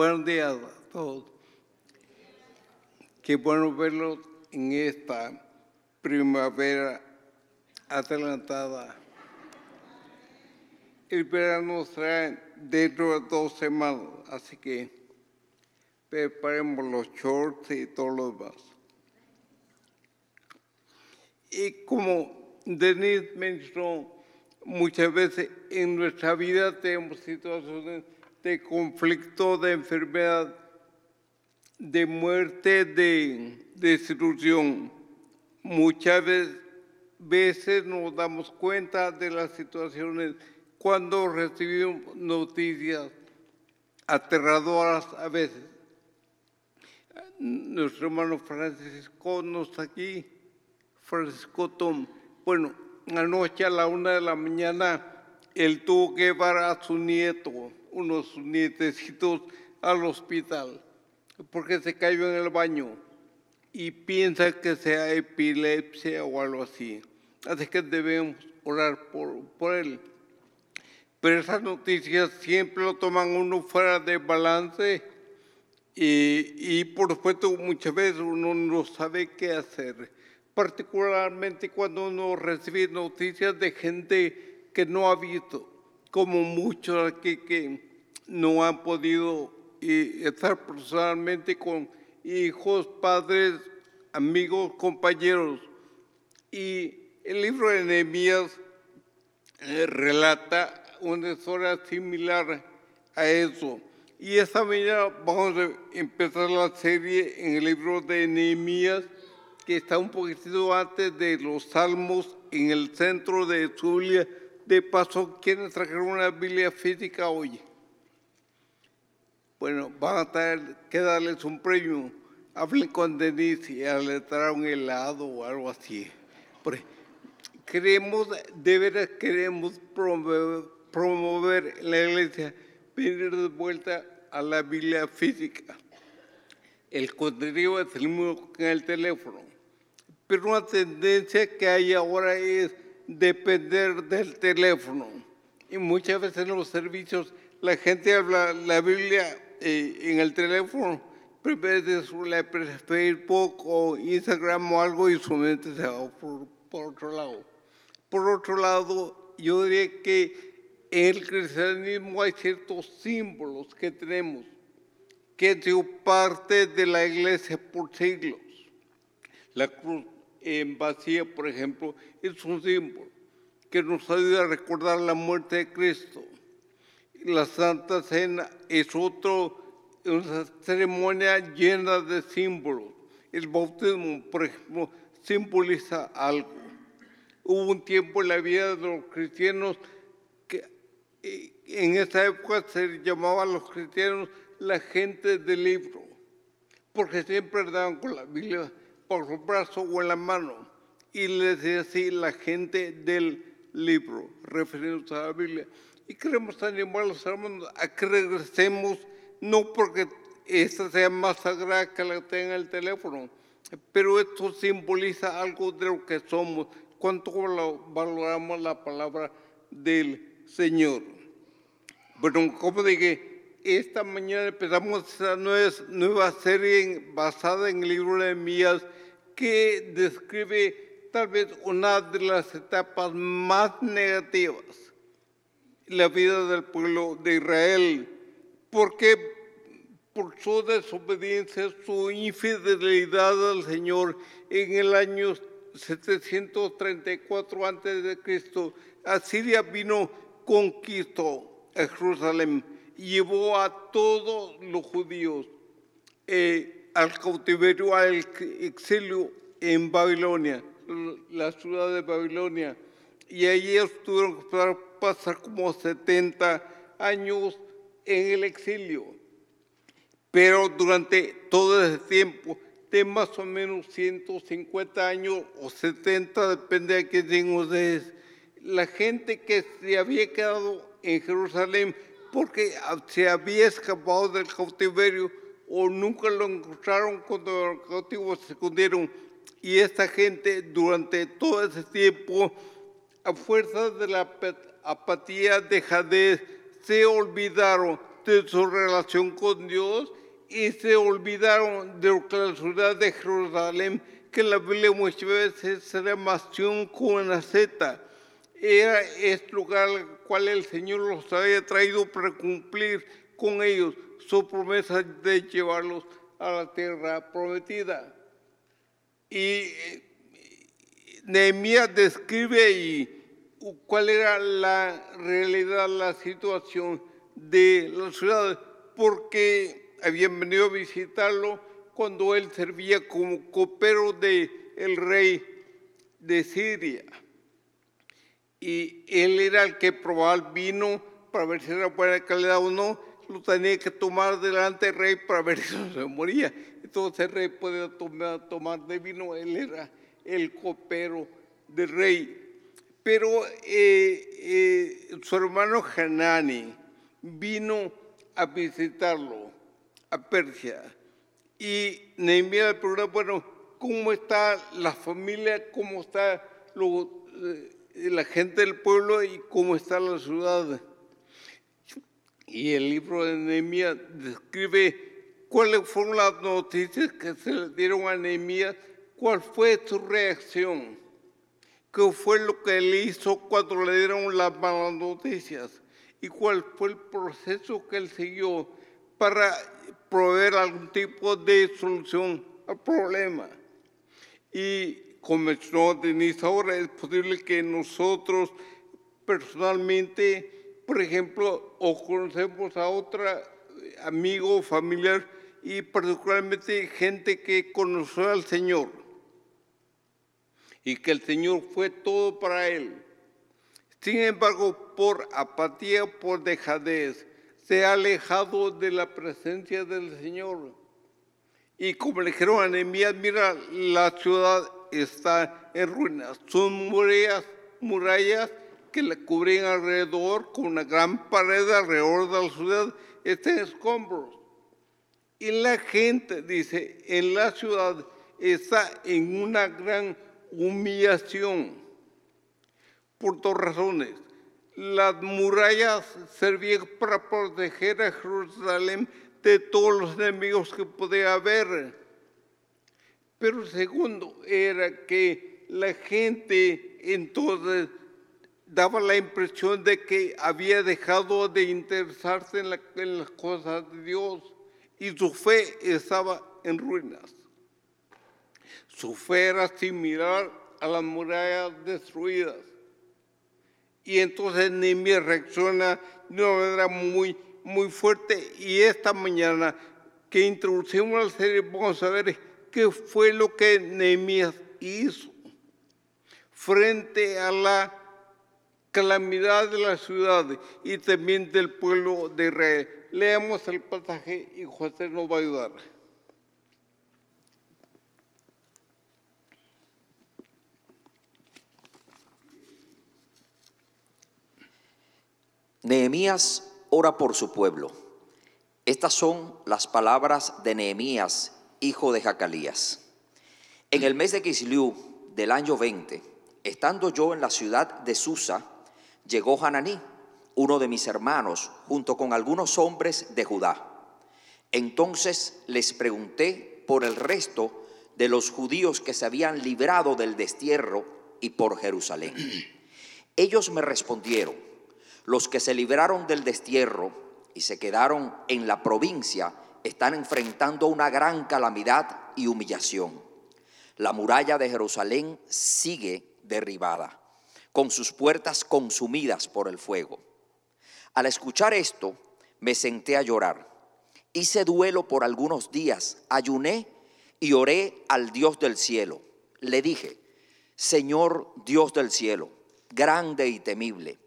Buenos días a todos. Qué bueno verlos en esta primavera adelantada. El verano será dentro de dos semanas, así que preparemos los shorts y todo lo demás. Y como Denise mencionó, muchas veces en nuestra vida tenemos situaciones de conflicto, de enfermedad, de muerte, de destrucción. Muchas veces nos damos cuenta de las situaciones cuando recibimos noticias aterradoras a veces. Nuestro hermano Francisco no está aquí, Francisco Tom. Bueno, anoche a la una de la mañana él tuvo que llevar a su nieto, unos nietecitos, al hospital porque se cayó en el baño y piensa que sea epilepsia o algo así. Así que debemos orar por, por él. Pero esas noticias siempre lo toman uno fuera de balance y, y por supuesto muchas veces uno no sabe qué hacer, particularmente cuando uno recibe noticias de gente que no ha visto, como muchos aquí que no han podido y estar personalmente con hijos, padres, amigos, compañeros. Y el libro de Nehemías eh, relata una historia similar a eso. Y esta mañana vamos a empezar la serie en el libro de Nehemías, que está un poquitito antes de los Salmos, en el centro de su Biblia. De paso, ¿quiénes trajeron una Biblia física hoy? Bueno, van a tener que darles un premio. Hablen con Denise y le dará un helado o algo así. queremos, de veras queremos promover, promover la iglesia, venir de vuelta a la Biblia física. El contenido es el mismo que en el teléfono. Pero una tendencia que hay ahora es depender del teléfono. Y muchas veces en los servicios la gente habla la Biblia eh, en el teléfono, prefiere Facebook o Instagram o algo y su mente se va por, por otro lado. Por otro lado, yo diría que en el cristianismo hay ciertos símbolos que tenemos que han sido parte de la iglesia por siglos. La cruz en vacía, por ejemplo, es un símbolo que nos ayuda a recordar la muerte de Cristo la Santa Cena es otro, una ceremonia llena de símbolos. El bautismo, por ejemplo, simboliza algo. Hubo un tiempo en la vida de los cristianos que eh, en esa época se llamaba a los cristianos la gente del libro, porque siempre andaban con la Biblia por el brazo o en la mano. Y les decía así la gente del libro, refiriéndose a la Biblia y queremos animar a los hermanos a que regresemos, no porque esta sea más sagrada que la que tenga el teléfono, pero esto simboliza algo de lo que somos, cuánto valoramos la palabra del Señor. Bueno, como dije, esta mañana empezamos esta nueva serie basada en el libro de Mías que describe tal vez una de las etapas más negativas la vida del pueblo de Israel, porque por su desobediencia, su infidelidad al Señor en el año 734 a.C., Asiria vino, conquistó a Jerusalén, llevó a todos los judíos. Eh, al cautiverio, al exilio en Babilonia, la ciudad de Babilonia, y allí estuvieron pasar como 70 años en el exilio. Pero durante todo ese tiempo, de más o menos 150 años o 70, depende de qué digan ustedes, la gente que se había quedado en Jerusalén porque se había escapado del cautiverio o nunca lo encontraron cuando los cautivos se escondieron. Y esta gente durante todo ese tiempo, a fuerza de la apatía, dejadez, se olvidaron de su relación con Dios y se olvidaron de la ciudad de Jerusalén, que en la Biblia muchas veces se llama con una Z, era este lugar al cual el Señor los había traído para cumplir con ellos su promesa de llevarlos a la tierra prometida. Y Nehemías describe cuál era la realidad, la situación de la ciudad, porque habían venido a visitarlo cuando él servía como copero del el rey de Siria. Y él era el que probaba el vino para ver si era buena calidad o no, lo tenía que tomar delante del rey para ver si se moría. Entonces el rey podía tomar, tomar de vino, él era el copero del rey. Pero eh, eh, su hermano Hanani vino a visitarlo a Persia y Nehemías le preguntó, bueno, ¿cómo está la familia? ¿Cómo está eh, la gente del pueblo y cómo está la ciudad? Y el libro de Nehemías describe cuáles fueron las noticias que se le dieron a Nehemías, cuál fue su reacción qué fue lo que él hizo cuando le dieron las malas noticias y cuál fue el proceso que él siguió para proveer algún tipo de solución al problema. Y como mencionó Denise ahora, es posible que nosotros personalmente, por ejemplo, o conocemos a otro amigo, familiar y particularmente gente que conoció al Señor y que el Señor fue todo para él. Sin embargo, por apatía, por dejadez, se ha alejado de la presencia del Señor. Y como le dijeron a Nehemías, mira, la ciudad está en ruinas. Son murallas, murallas que le cubren alrededor con una gran pared alrededor de la ciudad, está en escombros. Y la gente, dice, en la ciudad está en una gran humillación por dos razones. Las murallas servían para proteger a Jerusalén de todos los enemigos que podía haber. Pero segundo era que la gente entonces daba la impresión de que había dejado de interesarse en, en las cosas de Dios y su fe estaba en ruinas. Su fe era similar a las murallas destruidas. Y entonces Nehemías reacciona de una manera muy, muy fuerte. Y esta mañana que introducimos la serie, vamos a ver qué fue lo que Nehemías hizo frente a la calamidad de la ciudad y también del pueblo de Israel. Leamos el pasaje y José nos va a ayudar. Nehemías ora por su pueblo. Estas son las palabras de Nehemías, hijo de Jacalías. En el mes de Kisliú del año 20, estando yo en la ciudad de Susa, llegó Hananí, uno de mis hermanos, junto con algunos hombres de Judá. Entonces les pregunté por el resto de los judíos que se habían librado del destierro y por Jerusalén. Ellos me respondieron, los que se libraron del destierro y se quedaron en la provincia están enfrentando una gran calamidad y humillación. La muralla de Jerusalén sigue derribada, con sus puertas consumidas por el fuego. Al escuchar esto, me senté a llorar. Hice duelo por algunos días, ayuné y oré al Dios del cielo. Le dije, Señor Dios del cielo, grande y temible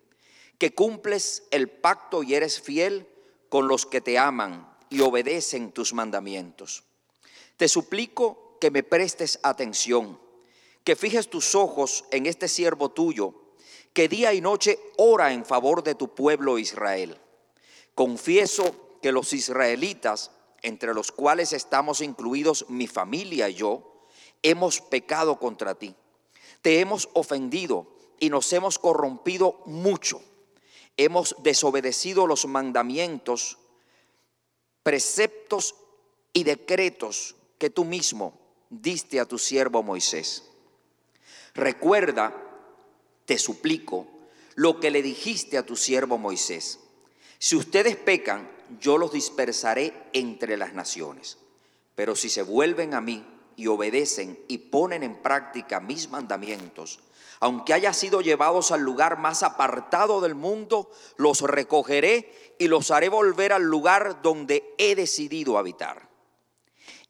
que cumples el pacto y eres fiel con los que te aman y obedecen tus mandamientos. Te suplico que me prestes atención, que fijes tus ojos en este siervo tuyo, que día y noche ora en favor de tu pueblo Israel. Confieso que los israelitas, entre los cuales estamos incluidos mi familia y yo, hemos pecado contra ti. Te hemos ofendido y nos hemos corrompido mucho hemos desobedecido los mandamientos, preceptos y decretos que tú mismo diste a tu siervo Moisés. Recuerda, te suplico, lo que le dijiste a tu siervo Moisés. Si ustedes pecan, yo los dispersaré entre las naciones. Pero si se vuelven a mí y obedecen y ponen en práctica mis mandamientos, aunque haya sido llevados al lugar más apartado del mundo, los recogeré y los haré volver al lugar donde he decidido habitar.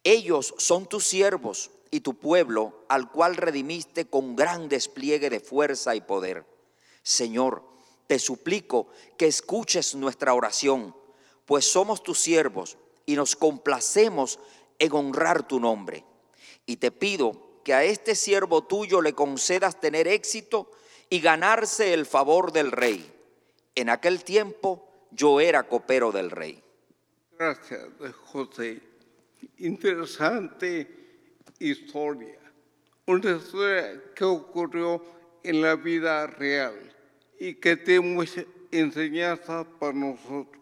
Ellos son tus siervos y tu pueblo, al cual redimiste con gran despliegue de fuerza y poder. Señor, te suplico que escuches nuestra oración, pues somos tus siervos y nos complacemos en honrar tu nombre. Y te pido que a este siervo tuyo le concedas tener éxito y ganarse el favor del rey. En aquel tiempo yo era copero del rey. Gracias, José. Interesante historia. Una historia que ocurrió en la vida real y que tenemos enseñanza para nosotros.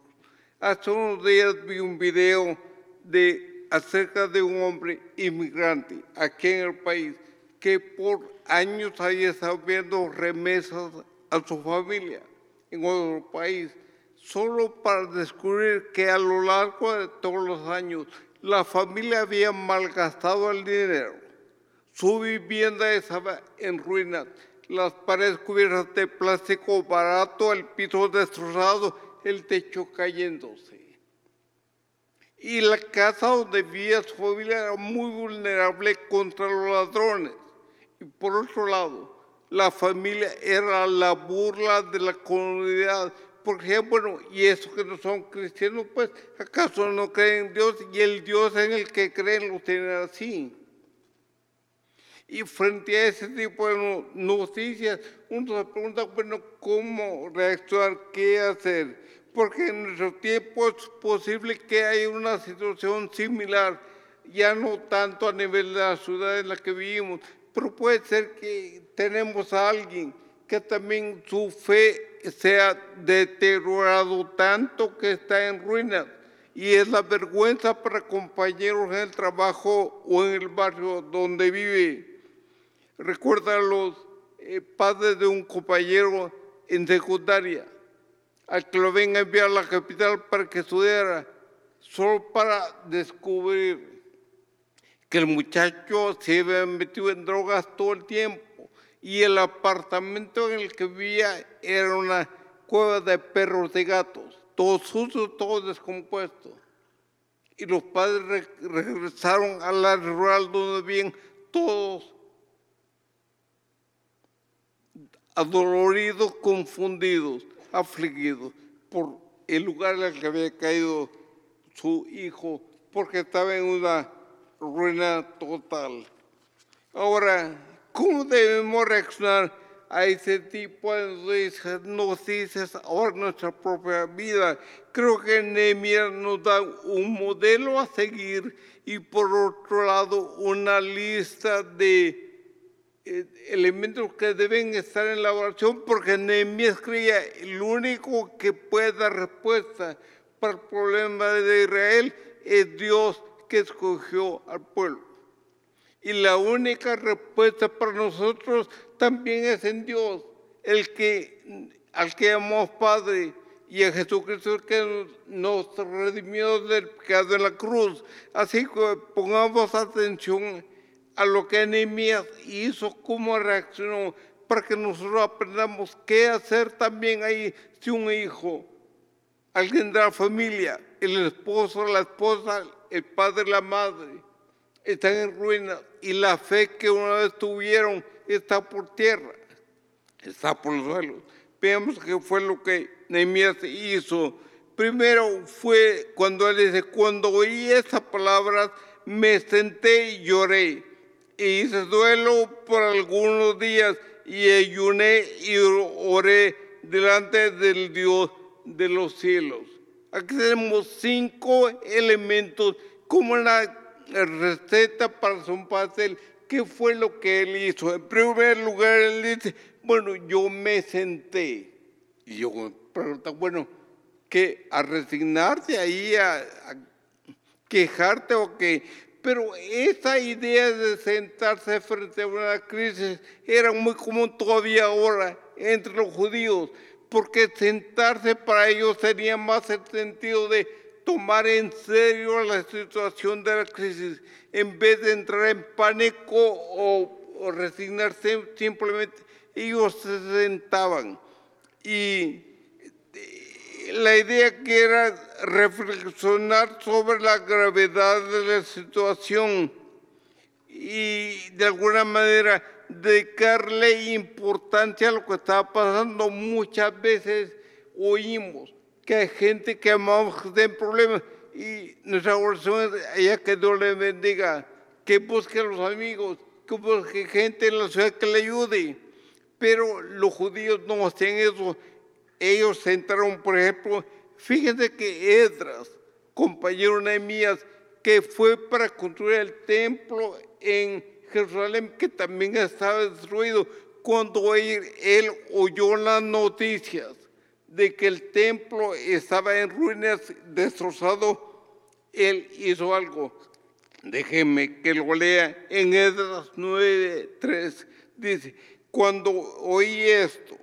Hace unos días vi un video de acerca de un hombre inmigrante aquí en el país que por años haya estado viendo remesas a su familia en otro país, solo para descubrir que a lo largo de todos los años la familia había malgastado el dinero. Su vivienda estaba en ruinas, las paredes cubiertas de plástico barato, el piso destrozado, el techo cayéndose y la casa donde vivía su familia era muy vulnerable contra los ladrones. Y por otro lado, la familia era la burla de la comunidad, porque bueno, y esos que no son cristianos, pues, ¿acaso no creen en Dios? Y el Dios en el que creen lo tienen así. Y frente a ese tipo de noticias, uno se pregunta, bueno, ¿cómo reaccionar? ¿Qué hacer? porque en nuestro tiempo es posible que haya una situación similar, ya no tanto a nivel de la ciudad en la que vivimos, pero puede ser que tenemos a alguien que también su fe se ha deteriorado tanto que está en ruinas y es la vergüenza para compañeros en el trabajo o en el barrio donde vive. Recuerda a los eh, padres de un compañero en secundaria al que lo venga a enviar a la capital para que estudiara, solo para descubrir que el muchacho se había metido en drogas todo el tiempo y el apartamento en el que vivía era una cueva de perros y gatos, todo sucio, todo descompuesto. Y los padres regresaron al área rural donde vivían todos adoloridos, confundidos afligido por el lugar en el que había caído su hijo, porque estaba en una ruina total. Ahora, ¿cómo debemos reaccionar a ese tipo de noticias ahora nuestra propia vida? Creo que Nehemías nos da un modelo a seguir y por otro lado una lista de eh, elementos que deben estar en la oración, porque Nehemías creía el único que puede dar respuesta para el problema de Israel es Dios que escogió al pueblo. Y la única respuesta para nosotros también es en Dios, el que, al que llamamos Padre, y a Jesucristo que nos redimió del pecado en la cruz. Así que pongamos atención a lo que Nehemías hizo, cómo reaccionó, para que nosotros aprendamos qué hacer también ahí si un hijo, alguien de la familia, el esposo, la esposa, el padre, la madre, están en ruina y la fe que una vez tuvieron está por tierra, está por los suelos. Veamos qué fue lo que Nehemías hizo. Primero fue cuando él dice, cuando oí esas palabras, me senté y lloré hice duelo por algunos días y ayuné y oré delante del Dios de los cielos. Aquí tenemos cinco elementos como una receta para su pastel. ¿Qué fue lo que él hizo? En primer lugar, él dice, bueno, yo me senté. Y yo me pregunto, bueno, que a resignarse ahí a, quejarte o que... Pero esa idea de sentarse frente a una crisis era muy común todavía ahora entre los judíos, porque sentarse para ellos tenía más el sentido de tomar en serio la situación de la crisis, en vez de entrar en pánico o, resignarse simplemente, ellos se sentaban. Y la idea que era reflexionar sobre la gravedad de la situación y de alguna manera dedicarle importancia a lo que estaba pasando. Muchas veces oímos que hay gente que amamos que problemas y nuestra oración es ella que Dios le bendiga, que busque a los amigos, que busque gente en la ciudad que le ayude. Pero los judíos no hacían eso ellos entraron, por ejemplo, fíjense que Edras, compañero Nehemías, que fue para construir el templo en Jerusalén, que también estaba destruido, cuando él oyó las noticias de que el templo estaba en ruinas, destrozado, él hizo algo. Déjeme que lo lea en Edras 9:3. Dice, cuando oí esto,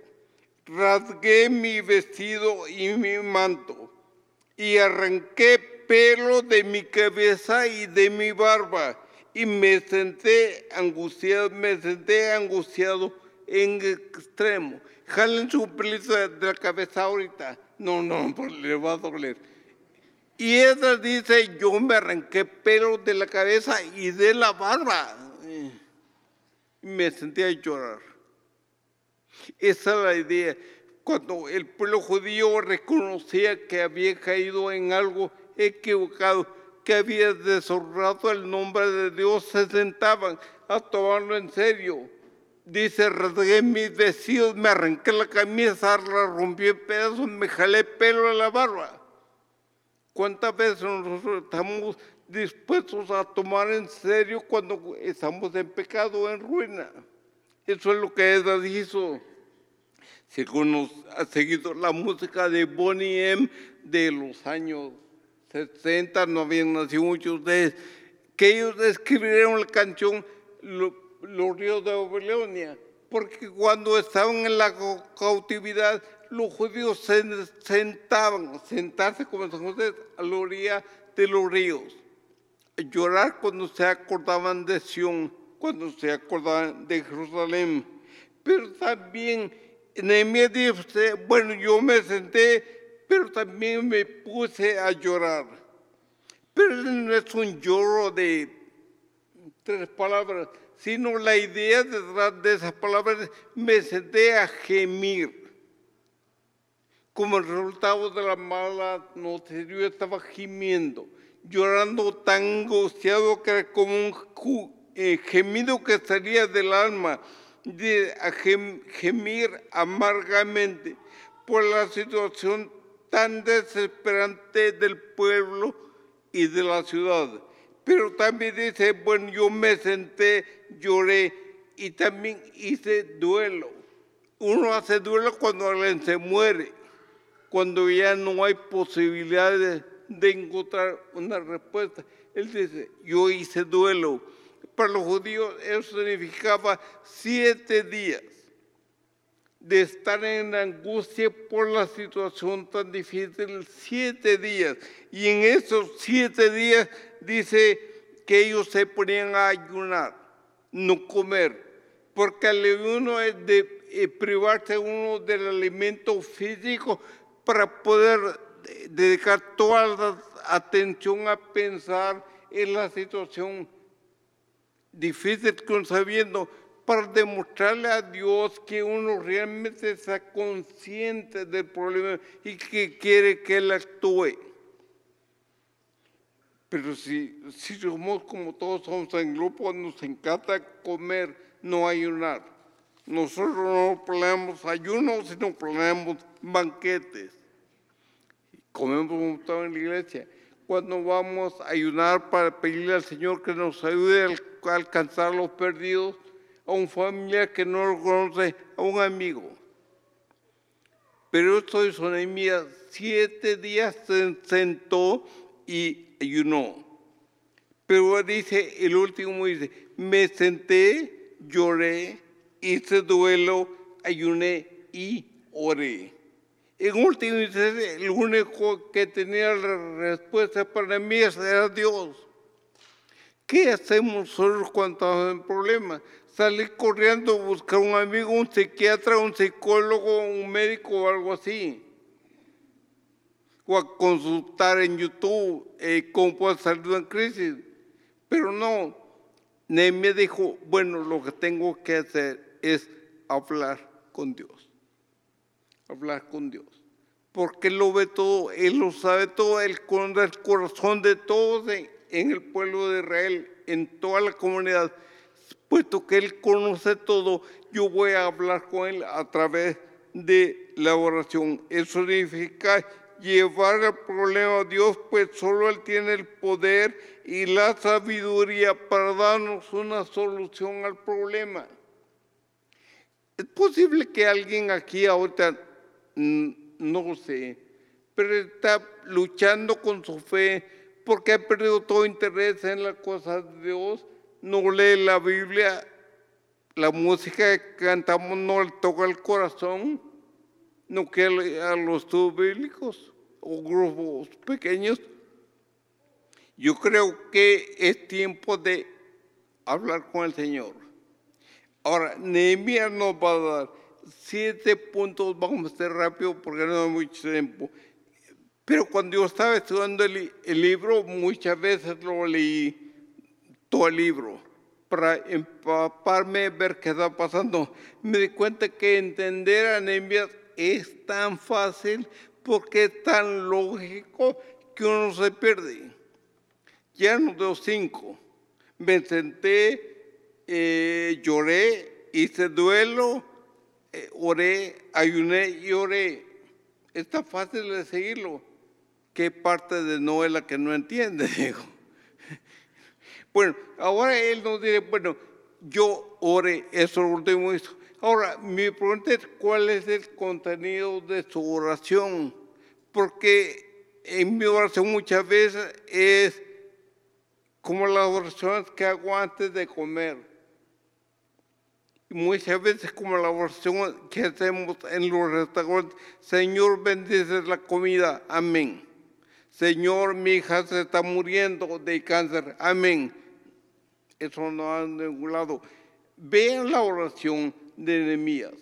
rasgué mi vestido y mi manto y arranqué pelo de mi cabeza y de mi barba y me senté angustiado, me senté angustiado en extremo. Jalen su pelito de la cabeza ahorita. No, no, le va a doler. Y ella dice, yo me arranqué pelo de la cabeza y de la barba. Y me senté a llorar. Esa es la idea. Cuando el pueblo judío reconocía que había caído en algo equivocado, que había deshonrado el nombre de Dios, se sentaban a tomarlo en serio. Dice, rasgué mis vestidos, me arranqué la camisa, la rompí en pedazos, me jalé pelo en la barba. ¿Cuántas veces nosotros estamos dispuestos a tomar en serio cuando estamos en pecado, en ruina? Eso es lo que Edad hizo. Si algunos ha seguido la música de Bonnie M de los años 60, no habían nacido muchos de que ellos escribieron la canción Los ríos de Babilonia, porque cuando estaban en la cautividad, los judíos se sentaban, sentarse como San José a la orilla de los ríos, llorar cuando se acordaban de Sion, cuando se acordaban de Jerusalén, pero también Nehemías dice, bueno, yo me senté, pero también me puse a llorar. Pero no es un lloro de tres palabras, sino la idea detrás de esas palabras, me senté a gemir. Como el resultado de la mala noticia, yo estaba gimiendo, llorando tan angustiado que era como un eh, gemido que salía del alma de gemir amargamente por la situación tan desesperante del pueblo y de la ciudad. Pero también dice, bueno, yo me senté, lloré y también hice duelo. Uno hace duelo cuando alguien se muere, cuando ya no hay posibilidades de encontrar una respuesta. Él dice, yo hice duelo para los judíos eso significaba siete días de estar en angustia por la situación tan difícil, siete días. Y en esos siete días dice que ellos se ponían a ayunar, no comer, porque el ayuno es de eh, privarse uno del alimento físico para poder dedicar toda la atención a pensar en la situación difícil concebiendo para demostrarle a Dios que uno realmente está consciente del problema y que quiere que Él actúe. Pero si, si somos como todos somos en grupo, nos encanta comer, no ayunar. Nosotros no planeamos ayunos, sino planeamos banquetes. Comemos como todo en la iglesia. Cuando vamos a ayunar para pedirle al Señor que nos ayude al alcanzar los perdidos, a un familiar que no lo conoce, a un amigo. Pero esto mía siete días se sentó y ayunó. Pero dice, el último dice, me senté, lloré, hice duelo, ayuné y oré. En último, dice, el único que tenía la respuesta para mí era Dios. ¿Qué hacemos nosotros cuando estamos en problemas? Salir corriendo a buscar un amigo, un psiquiatra, un psicólogo, un médico o algo así. O a consultar en YouTube eh, cómo puedo salir de una crisis. Pero no, Nehemia dijo, bueno, lo que tengo que hacer es hablar con Dios. Hablar con Dios. Porque Él lo ve todo, Él lo sabe todo, Él conoce el corazón de todos en, en el pueblo de Israel, en toda la comunidad puesto que Él conoce todo, yo voy a hablar con Él a través de la oración. Eso significa llevar el problema a Dios, pues solo Él tiene el poder y la sabiduría para darnos una solución al problema. Es posible que alguien aquí ahorita, mm, no sé, pero está luchando con su fe porque ha perdido todo interés en las cosas de Dios no lee la Biblia, la música que cantamos no le toca el corazón, no que a los estudios bíblicos o grupos pequeños. Yo creo que es tiempo de hablar con el Señor. Ahora, Nehemías nos va a dar siete puntos, vamos a ser rápido porque no hay mucho tiempo. Pero cuando yo estaba estudiando el libro, muchas veces lo leí todo el libro para empaparme, ver qué está pasando. Me di cuenta que entender anemia es tan fácil porque es tan lógico que uno se pierde. Ya no dio cinco. Me senté, eh, lloré, hice duelo, eh, oré, ayuné y oré. Está fácil de seguirlo. ¿Qué parte de no es la que no entiende? Digo. Bueno, ahora él nos dice, bueno, yo ore, eso lo último hizo. Ahora, mi pregunta es, ¿cuál es el contenido de su oración? Porque en mi oración muchas veces es como las oraciones que hago antes de comer. Muchas veces como la oración que hacemos en los restaurantes, Señor bendice la comida, amén. Señor, mi hija se está muriendo de cáncer, amén eso no ha ningún lado. Vean la oración de Nehemías.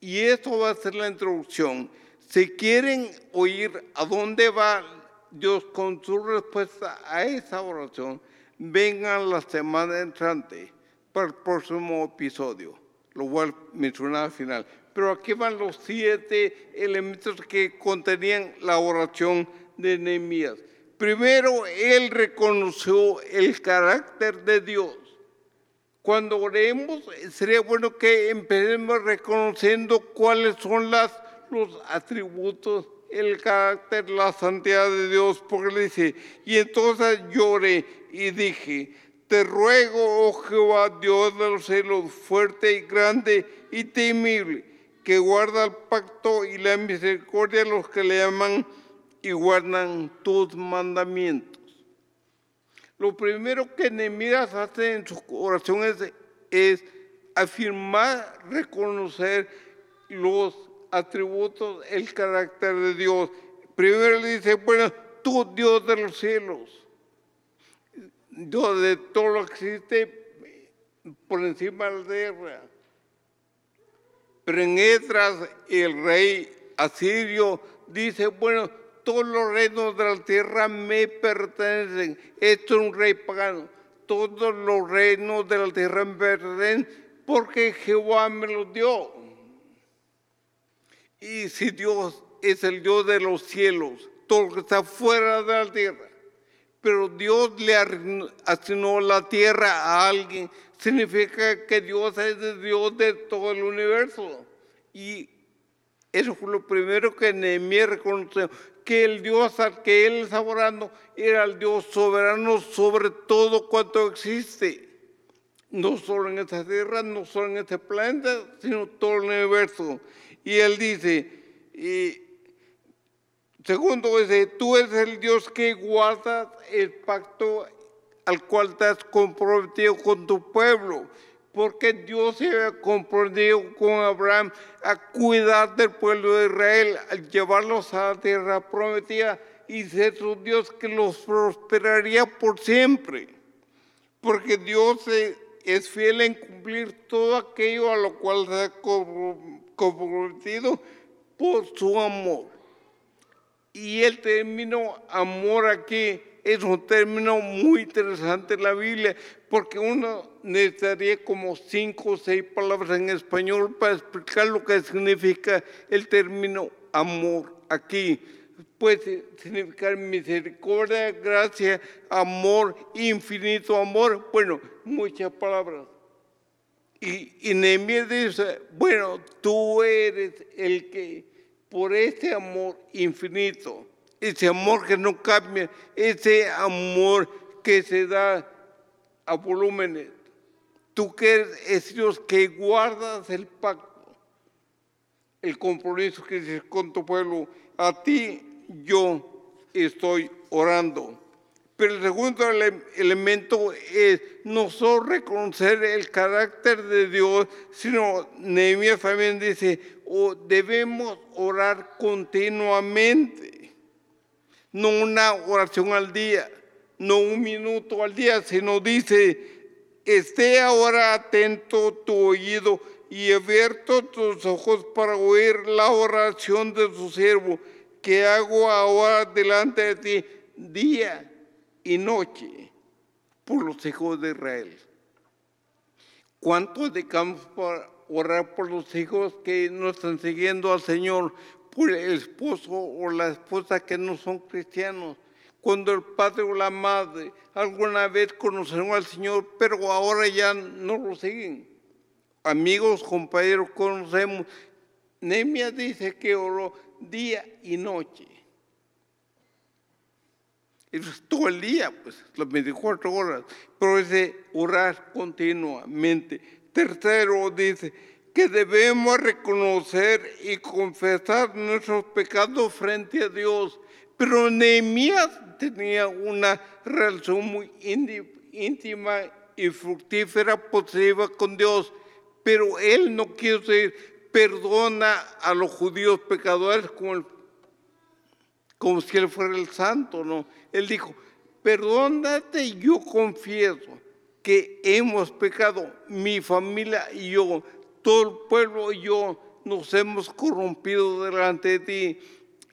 Y esto va a ser la introducción. Si quieren oír a dónde va Dios con su respuesta a esa oración, vengan la semana entrante para el próximo episodio. Lo voy a mencionar al final. Pero aquí van los siete elementos que contenían la oración de Nehemías. Primero, él reconoció el carácter de Dios. Cuando oremos, sería bueno que empecemos reconociendo cuáles son las, los atributos, el carácter, la santidad de Dios, porque le dice, y entonces lloré y dije, te ruego, oh Jehová, Dios de los cielos, fuerte y grande y temible, que guarda el pacto y la misericordia de los que le aman y guardan tus mandamientos. Lo primero que Nehemías hace en su oración es, afirmar, reconocer los atributos, el carácter de Dios. Primero le dice, bueno, tú Dios de los cielos, Dios de todo lo que existe por encima de la tierra. Pero en el rey asirio dice, bueno, todos los reinos de la tierra me pertenecen. Esto es un rey pagano. Todos los reinos de la tierra me pertenecen porque Jehová me los dio. Y si Dios es el Dios de los cielos, todo lo que está fuera de la tierra, pero Dios le asignó la tierra a alguien, significa que Dios es el Dios de todo el universo. Y eso fue lo primero que Nehemías reconoció, que el Dios al que él estaba orando era el Dios soberano sobre todo cuanto existe. No solo en esta tierra, no solo en este planeta, sino todo el universo. Y él dice, y segundo dice, tú eres el Dios que guarda el pacto al cual te has comprometido con tu pueblo, porque Dios se comprometido con Abraham a cuidar del pueblo de Israel, al llevarlos a la tierra prometida y ser su Dios que los prosperaría por siempre. Porque Dios es fiel en cumplir todo aquello a lo cual se ha comprometido por su amor. Y el término amor aquí es un término muy interesante en la Biblia, porque uno necesitaría como cinco o seis palabras en español para explicar lo que significa el término amor aquí. Puede significar misericordia, gracia, amor, infinito amor. Bueno, muchas palabras. Y, y dice, bueno, tú eres el que por este amor infinito, ese amor que no cambia, ese amor que se da a volúmenes. Tú que eres Dios que guardas el pacto, el compromiso que dices con tu pueblo, a ti yo estoy orando. Pero el segundo elemento es no solo reconocer el carácter de Dios, sino Nehemías también dice, oh, debemos orar continuamente, no una oración al día, no un minuto al día, sino dice, esté ahora atento tu oído y abierto tus ojos para oír la oración de su siervo que hago ahora delante de ti día y noche por los hijos de Israel. ¿Cuántos dedicamos para orar por los hijos que no están siguiendo al Señor, el esposo o la esposa que no son cristianos? Cuando el padre o la madre alguna vez conocieron al Señor, pero ahora ya no lo siguen. Amigos, compañeros, conocemos. Nemia dice que oró día y noche. Es todo el día, pues, las 24 horas. Pero es de orar continuamente. Tercero, dice que debemos reconocer y confesar nuestros pecados frente a Dios. Pero Nehemías tenía una relación muy íntima y fructífera, positiva con Dios. Pero él no quiso decir, perdona a los judíos pecadores como si él fuera el santo, ¿no? Él dijo, perdónate, yo confieso que hemos pecado, mi familia y yo, todo el pueblo y yo nos hemos corrompido delante de ti.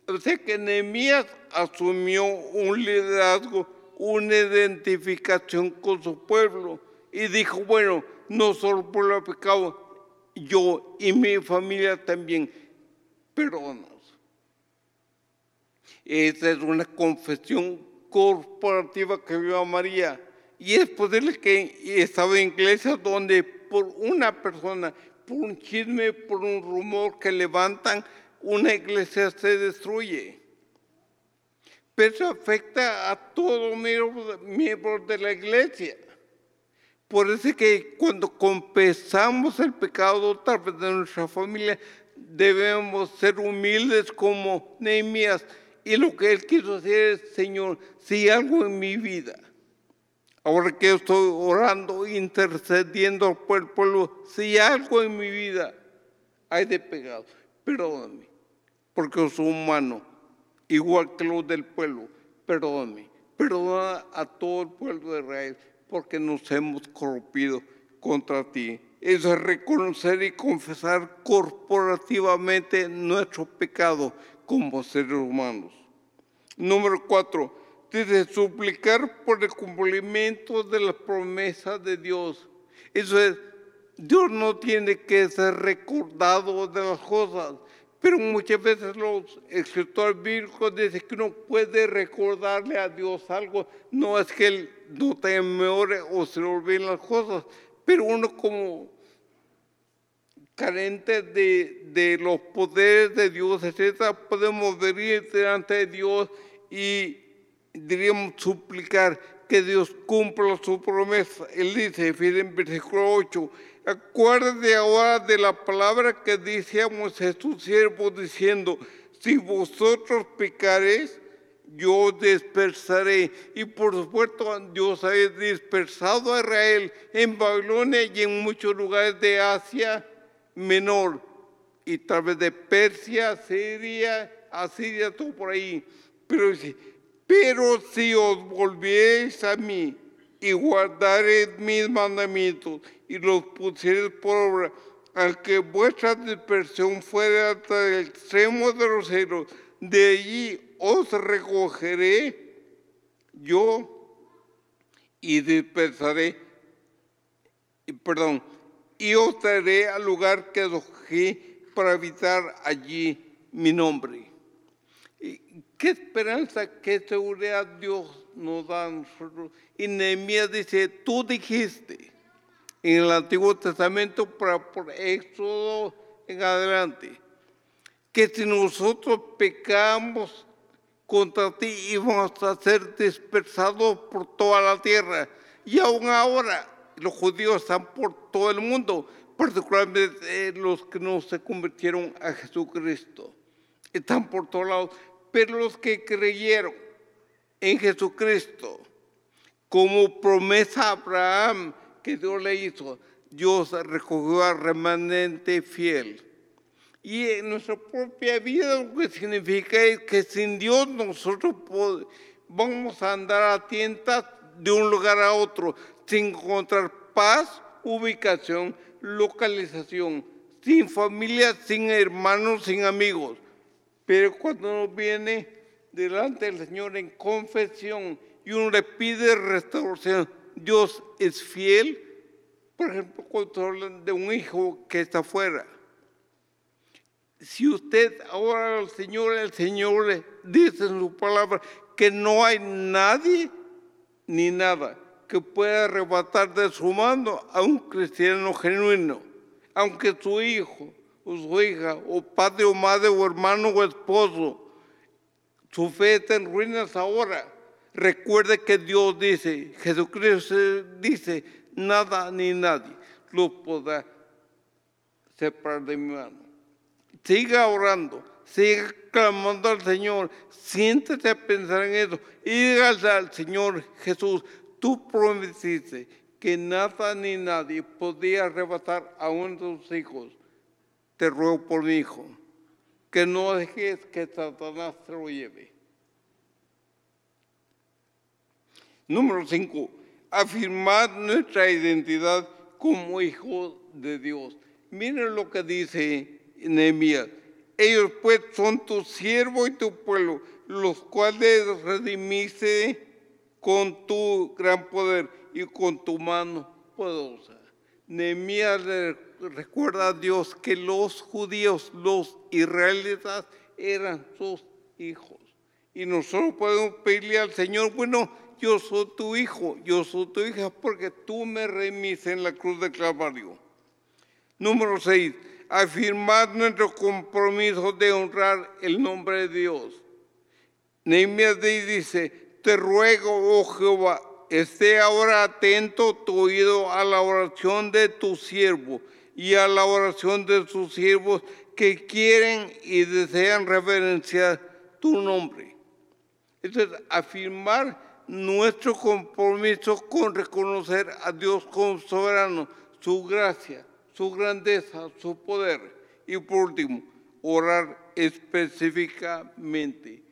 O sea que Nehemías asumió un liderazgo, una identificación con su pueblo y dijo, bueno, no solo el pueblo ha pecado, yo y mi familia también, perdona. Esa es una confesión corporativa que vio María. Y es posible que estaba en iglesia donde por una persona, por un chisme, por un rumor que levantan, una iglesia se destruye. Pero eso afecta a todos los miembros de la iglesia. Por eso es que cuando confesamos el pecado tal vez de nuestra familia, debemos ser humildes como Nehemías y lo que él quiso hacer es, Señor, si algo en mi vida, ahora que estoy orando, intercediendo por el pueblo, si algo en mi vida hay de pecado, perdóname, porque soy humano, igual que los del pueblo, perdóname, perdona a todo el pueblo de Israel, porque nos hemos corrompido contra ti. Eso es reconocer y confesar corporativamente nuestro pecado como seres humanos. Número cuatro, dice suplicar por el cumplimiento de las promesas de Dios. Eso es, Dios no tiene que ser recordado de las cosas, pero muchas veces los escritores bíblicos dicen que uno puede recordarle a Dios algo, no es que Él no tenga memoria o se le olviden las cosas, pero uno como carentes de, de, los poderes de Dios, etc., podemos venir delante de Dios y diríamos suplicar que Dios cumpla su promesa. Él dice, en versículo 8, acuérdate ahora de la palabra que decíamos a tu siervo diciendo, si vosotros pecaréis, yo dispersaré. Y por supuesto, Dios ha dispersado a Israel en Babilonia y en muchos lugares de Asia Menor, y tal vez de Persia, Siria, Asiria, todo por ahí. Pero, pero si os volviereis a mí y guardareis mis mandamientos y los pusiereis por obra, al que vuestra dispersión fuera hasta el extremo de los cielos, de allí os recogeré yo y dispersaré, perdón, y os traeré al lugar que escogí para habitar allí mi nombre. ¿Qué esperanza, qué seguridad Dios nos da a nosotros? Y Nehemías dice, tú dijiste en el Antiguo Testamento para por Éxodo en adelante, que si nosotros pecamos contra ti íbamos a ser dispersados por toda la tierra. Y aún ahora los judíos están por todo el mundo, particularmente los que no se convirtieron a Jesucristo. Están por todos lados. Pero los que creyeron en Jesucristo, como promesa a Abraham que Dios le hizo, Dios recogió al remanente fiel. Y en nuestra propia vida lo que significa es que sin Dios nosotros vamos a andar a tientas de un lugar a otro sin encontrar paz, ubicación, localización, sin familia, sin hermanos, sin amigos. Pero cuando uno viene delante del Señor en confesión y uno le pide restauración, Dios es fiel. Por ejemplo, cuando hablan de un hijo que está afuera si usted ora al Señor, el Señor le dice en su palabra que no hay nadie ni nada que pueda arrebatar de su mano a un cristiano genuino, aunque su hijo o su hija, o padre o madre, o hermano o esposo, su fe está en ruinas ahora. Recuerde que Dios dice, Jesucristo dice, nada ni nadie lo podrá separar de mi mano siga orando, siga clamando al Señor, siéntete a pensar en eso y dígale al Señor Jesús, tú prometiste que nada ni nadie podía arrebatar a uno de tus hijos. Te ruego por mi hijo, que no dejes que Satanás te lo lleve. Número 5. Afirmar nuestra identidad como hijos de Dios. Miren lo que dice Nehemías. Ellos pues son tu siervo y tu pueblo, los cuales redimiste con tu gran poder y con tu mano poderosa. Nehemías le recuerda a Dios que los judíos, los israelitas, eran sus hijos. Y nosotros podemos pedirle al Señor, bueno, yo soy tu hijo, yo soy tu hija, porque tú me remiste en la cruz de Calvario. Número 6 afirmar nuestro compromiso de honrar el nombre de Dios. Nehemías dice, te ruego, oh Jehová, esté ahora atento tu oído a la oración de tu siervo y a la oración de sus siervos que quieren y desean reverenciar tu nombre. Entonces, afirmar nuestro compromiso con reconocer a Dios como soberano, su gracia, su grandeza, su poder. Y por último, orar específicamente.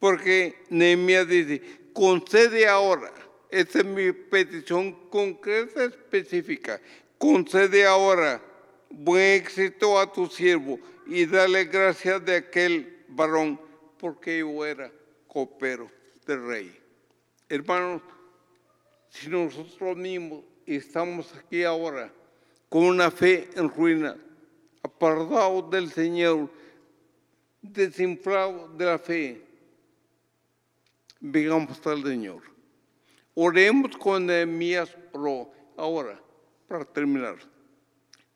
Porque Nehemías dice, concede ahora, esa es mi petición concreta, específica, concede ahora buen éxito a tu siervo y dale gracias de aquel varón, porque yo era copero del rey. Hermanos, si nosotros mismos estamos aquí ahora, con una fe en ruina, apartado del Señor, desinflado de la fe. Vengamos al Señor. Oremos con Nehemías. Ahora, para terminar,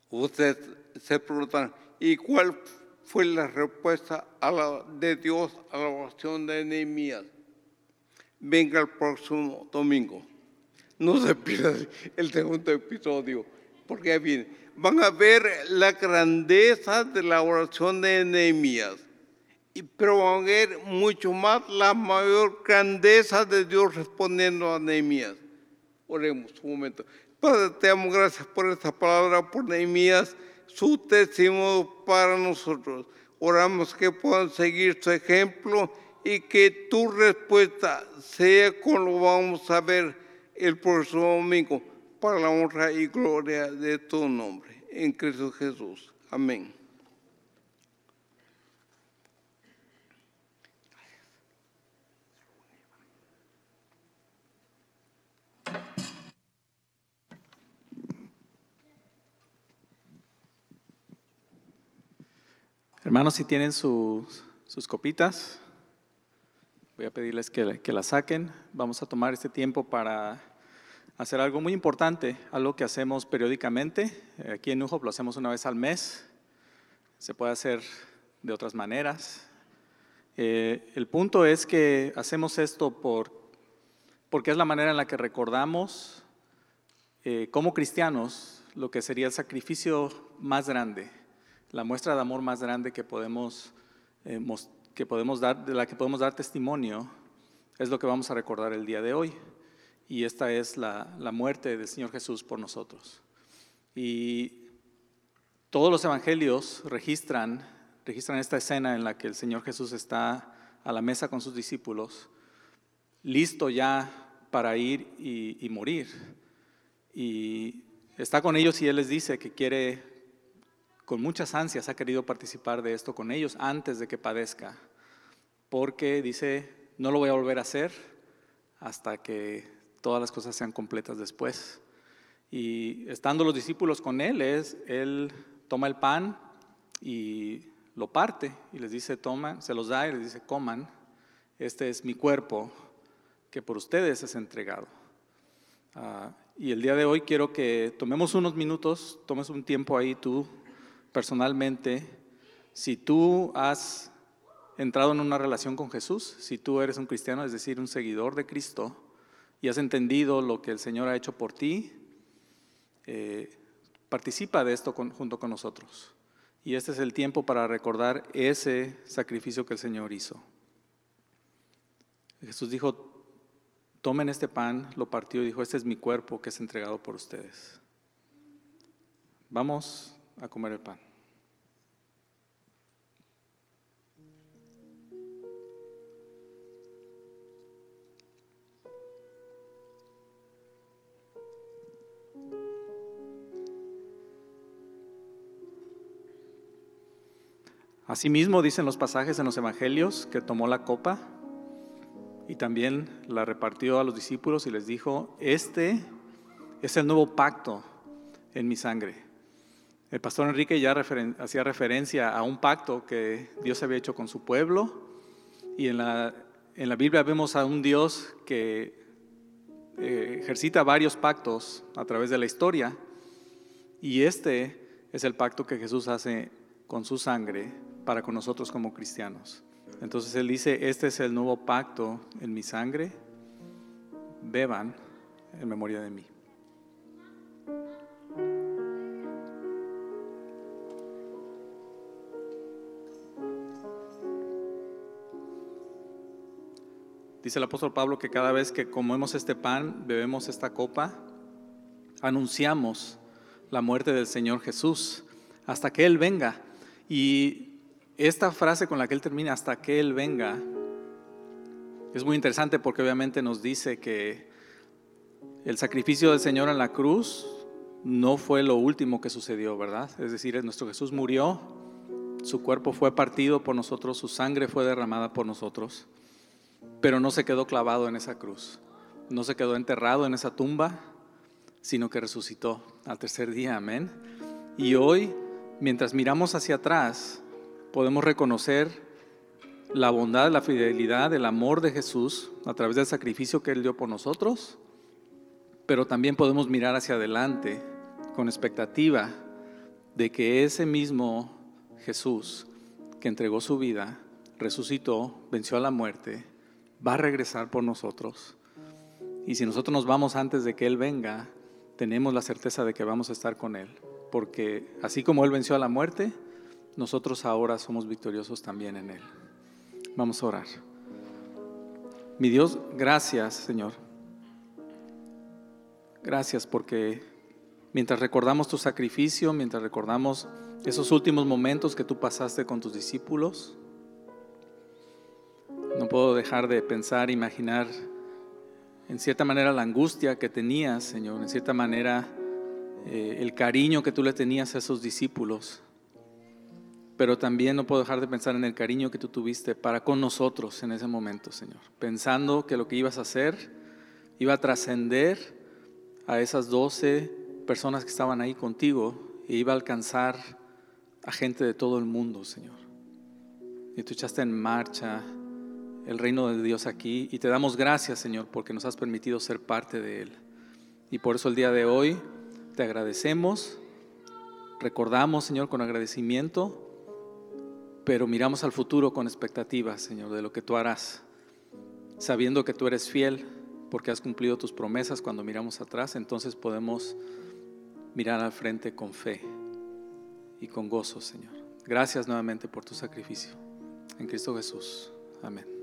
ustedes se preguntan, ¿y cuál fue la respuesta a de Dios a la oración de Nehemías? Venga el próximo domingo. No se pierda el segundo episodio porque bien, van a ver la grandeza de la oración de Nehemías y promover mucho más la mayor grandeza de Dios respondiendo a Nehemías. Oremos un momento. Padre, te damos gracias por esta palabra, por Nehemías, su testimonio para nosotros. Oramos que puedan seguir su ejemplo y que tu respuesta sea con lo vamos a ver el próximo domingo para la honra y gloria de tu nombre. En Cristo Jesús. Amén. Hermanos, si tienen sus, sus copitas, voy a pedirles que, que la saquen. Vamos a tomar este tiempo para hacer algo muy importante, algo que hacemos periódicamente. Aquí en UJOP lo hacemos una vez al mes. Se puede hacer de otras maneras. Eh, el punto es que hacemos esto por, porque es la manera en la que recordamos eh, como cristianos lo que sería el sacrificio más grande la muestra de amor más grande que podemos, eh, que podemos dar, de la que podemos dar testimonio, es lo que vamos a recordar el día de hoy. Y esta es la, la muerte del Señor Jesús por nosotros. Y todos los evangelios registran, registran esta escena en la que el Señor Jesús está a la mesa con sus discípulos, listo ya para ir y, y morir. Y está con ellos y Él les dice que quiere con muchas ansias ha querido participar de esto con ellos antes de que padezca, porque dice, no lo voy a volver a hacer hasta que todas las cosas sean completas después. Y estando los discípulos con él, es, él toma el pan y lo parte y les dice, toma, se los da y les dice, coman, este es mi cuerpo que por ustedes es entregado. Ah, y el día de hoy quiero que tomemos unos minutos, tomes un tiempo ahí tú personalmente, si tú has entrado en una relación con Jesús, si tú eres un cristiano, es decir, un seguidor de Cristo, y has entendido lo que el Señor ha hecho por ti, eh, participa de esto junto con nosotros. Y este es el tiempo para recordar ese sacrificio que el Señor hizo. Jesús dijo, tomen este pan, lo partió y dijo, este es mi cuerpo que es entregado por ustedes. Vamos a comer el pan. Asimismo, dicen los pasajes en los evangelios que tomó la copa y también la repartió a los discípulos y les dijo, este es el nuevo pacto en mi sangre. El pastor Enrique ya hacía referencia a un pacto que Dios había hecho con su pueblo y en la, en la Biblia vemos a un Dios que eh, ejercita varios pactos a través de la historia y este es el pacto que Jesús hace con su sangre para con nosotros como cristianos. Entonces Él dice, este es el nuevo pacto en mi sangre, beban en memoria de mí. Dice el apóstol Pablo que cada vez que comemos este pan, bebemos esta copa, anunciamos la muerte del Señor Jesús hasta que Él venga. Y esta frase con la que Él termina, hasta que Él venga, es muy interesante porque obviamente nos dice que el sacrificio del Señor en la cruz no fue lo último que sucedió, ¿verdad? Es decir, nuestro Jesús murió, su cuerpo fue partido por nosotros, su sangre fue derramada por nosotros pero no se quedó clavado en esa cruz, no se quedó enterrado en esa tumba, sino que resucitó al tercer día, amén. Y hoy, mientras miramos hacia atrás, podemos reconocer la bondad, la fidelidad, el amor de Jesús a través del sacrificio que Él dio por nosotros, pero también podemos mirar hacia adelante con expectativa de que ese mismo Jesús que entregó su vida, resucitó, venció a la muerte, va a regresar por nosotros. Y si nosotros nos vamos antes de que Él venga, tenemos la certeza de que vamos a estar con Él. Porque así como Él venció a la muerte, nosotros ahora somos victoriosos también en Él. Vamos a orar. Mi Dios, gracias, Señor. Gracias porque mientras recordamos tu sacrificio, mientras recordamos esos últimos momentos que tú pasaste con tus discípulos, no puedo dejar de pensar, imaginar en cierta manera la angustia que tenías, Señor, en cierta manera eh, el cariño que tú le tenías a esos discípulos. Pero también no puedo dejar de pensar en el cariño que tú tuviste para con nosotros en ese momento, Señor. Pensando que lo que ibas a hacer iba a trascender a esas doce personas que estaban ahí contigo e iba a alcanzar a gente de todo el mundo, Señor. Y tú echaste en marcha el reino de Dios aquí y te damos gracias, Señor, porque nos has permitido ser parte de él. Y por eso el día de hoy te agradecemos, recordamos, Señor, con agradecimiento, pero miramos al futuro con expectativa, Señor, de lo que tú harás, sabiendo que tú eres fiel porque has cumplido tus promesas cuando miramos atrás, entonces podemos mirar al frente con fe y con gozo, Señor. Gracias nuevamente por tu sacrificio. En Cristo Jesús. Amén.